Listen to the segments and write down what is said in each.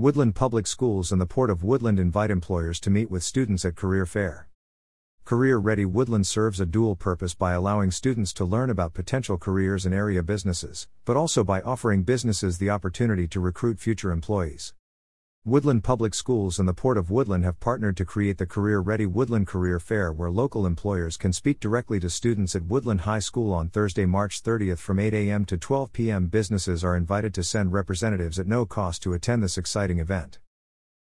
Woodland Public Schools and the Port of Woodland invite employers to meet with students at Career Fair. Career Ready Woodland serves a dual purpose by allowing students to learn about potential careers in area businesses, but also by offering businesses the opportunity to recruit future employees. Woodland Public Schools and the Port of Woodland have partnered to create the Career Ready Woodland Career Fair where local employers can speak directly to students at Woodland High School on Thursday, March 30th from 8 a.m. to 12 p.m. Businesses are invited to send representatives at no cost to attend this exciting event.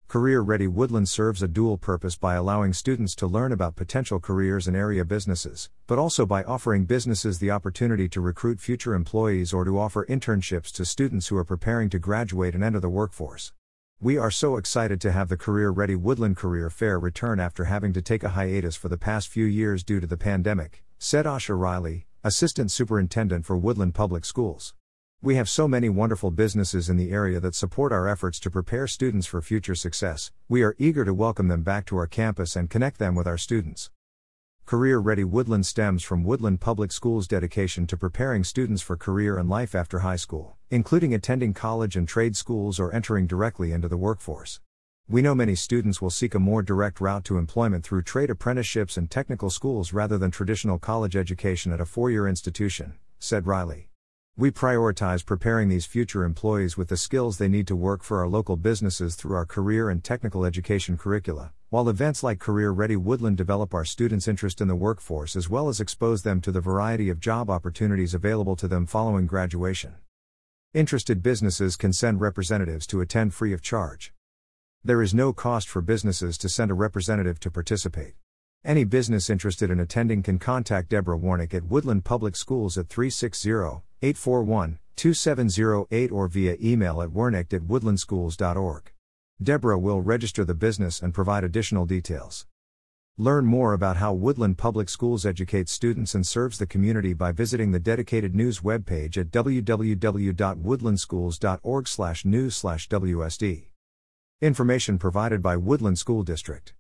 Career Ready Woodland serves a dual purpose by allowing students to learn about potential careers in area businesses, but also by offering businesses the opportunity to recruit future employees or to offer internships to students who are preparing to graduate and enter the workforce. We are so excited to have the Career Ready Woodland Career Fair return after having to take a hiatus for the past few years due to the pandemic, said Asha Riley, Assistant Superintendent for Woodland Public Schools. We have so many wonderful businesses in the area that support our efforts to prepare students for future success. We are eager to welcome them back to our campus and connect them with our students. Career Ready Woodland stems from Woodland Public Schools' dedication to preparing students for career and life after high school, including attending college and trade schools or entering directly into the workforce. We know many students will seek a more direct route to employment through trade apprenticeships and technical schools rather than traditional college education at a four year institution, said Riley. We prioritize preparing these future employees with the skills they need to work for our local businesses through our career and technical education curricula, while events like Career Ready Woodland develop our students' interest in the workforce as well as expose them to the variety of job opportunities available to them following graduation. Interested businesses can send representatives to attend free of charge. There is no cost for businesses to send a representative to participate. Any business interested in attending can contact Deborah Warnick at Woodland Public Schools at 360 841 2708 or via email at warnick at woodlandschools.org. Deborah will register the business and provide additional details. Learn more about how Woodland Public Schools educates students and serves the community by visiting the dedicated news webpage at www.woodlandschools.org/news/wsd. Information provided by Woodland School District